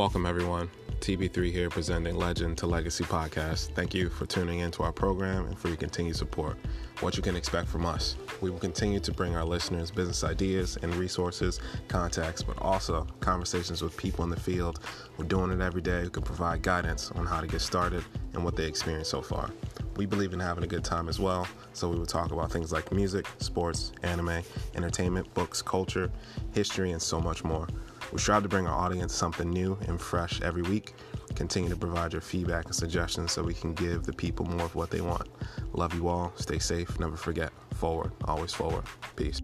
Welcome, everyone. TB3 here presenting Legend to Legacy podcast. Thank you for tuning into our program and for your continued support. What you can expect from us. We will continue to bring our listeners business ideas and resources, contacts, but also conversations with people in the field who are doing it every day who can provide guidance on how to get started and what they experienced so far. We believe in having a good time as well, so we will talk about things like music, sports, anime, entertainment, books, culture, history, and so much more. We strive to bring our audience something new and fresh every week. Continue to provide your feedback and suggestions so we can give the people more of what they want. Love you all. Stay safe. Never forget. Forward. Always forward. Peace.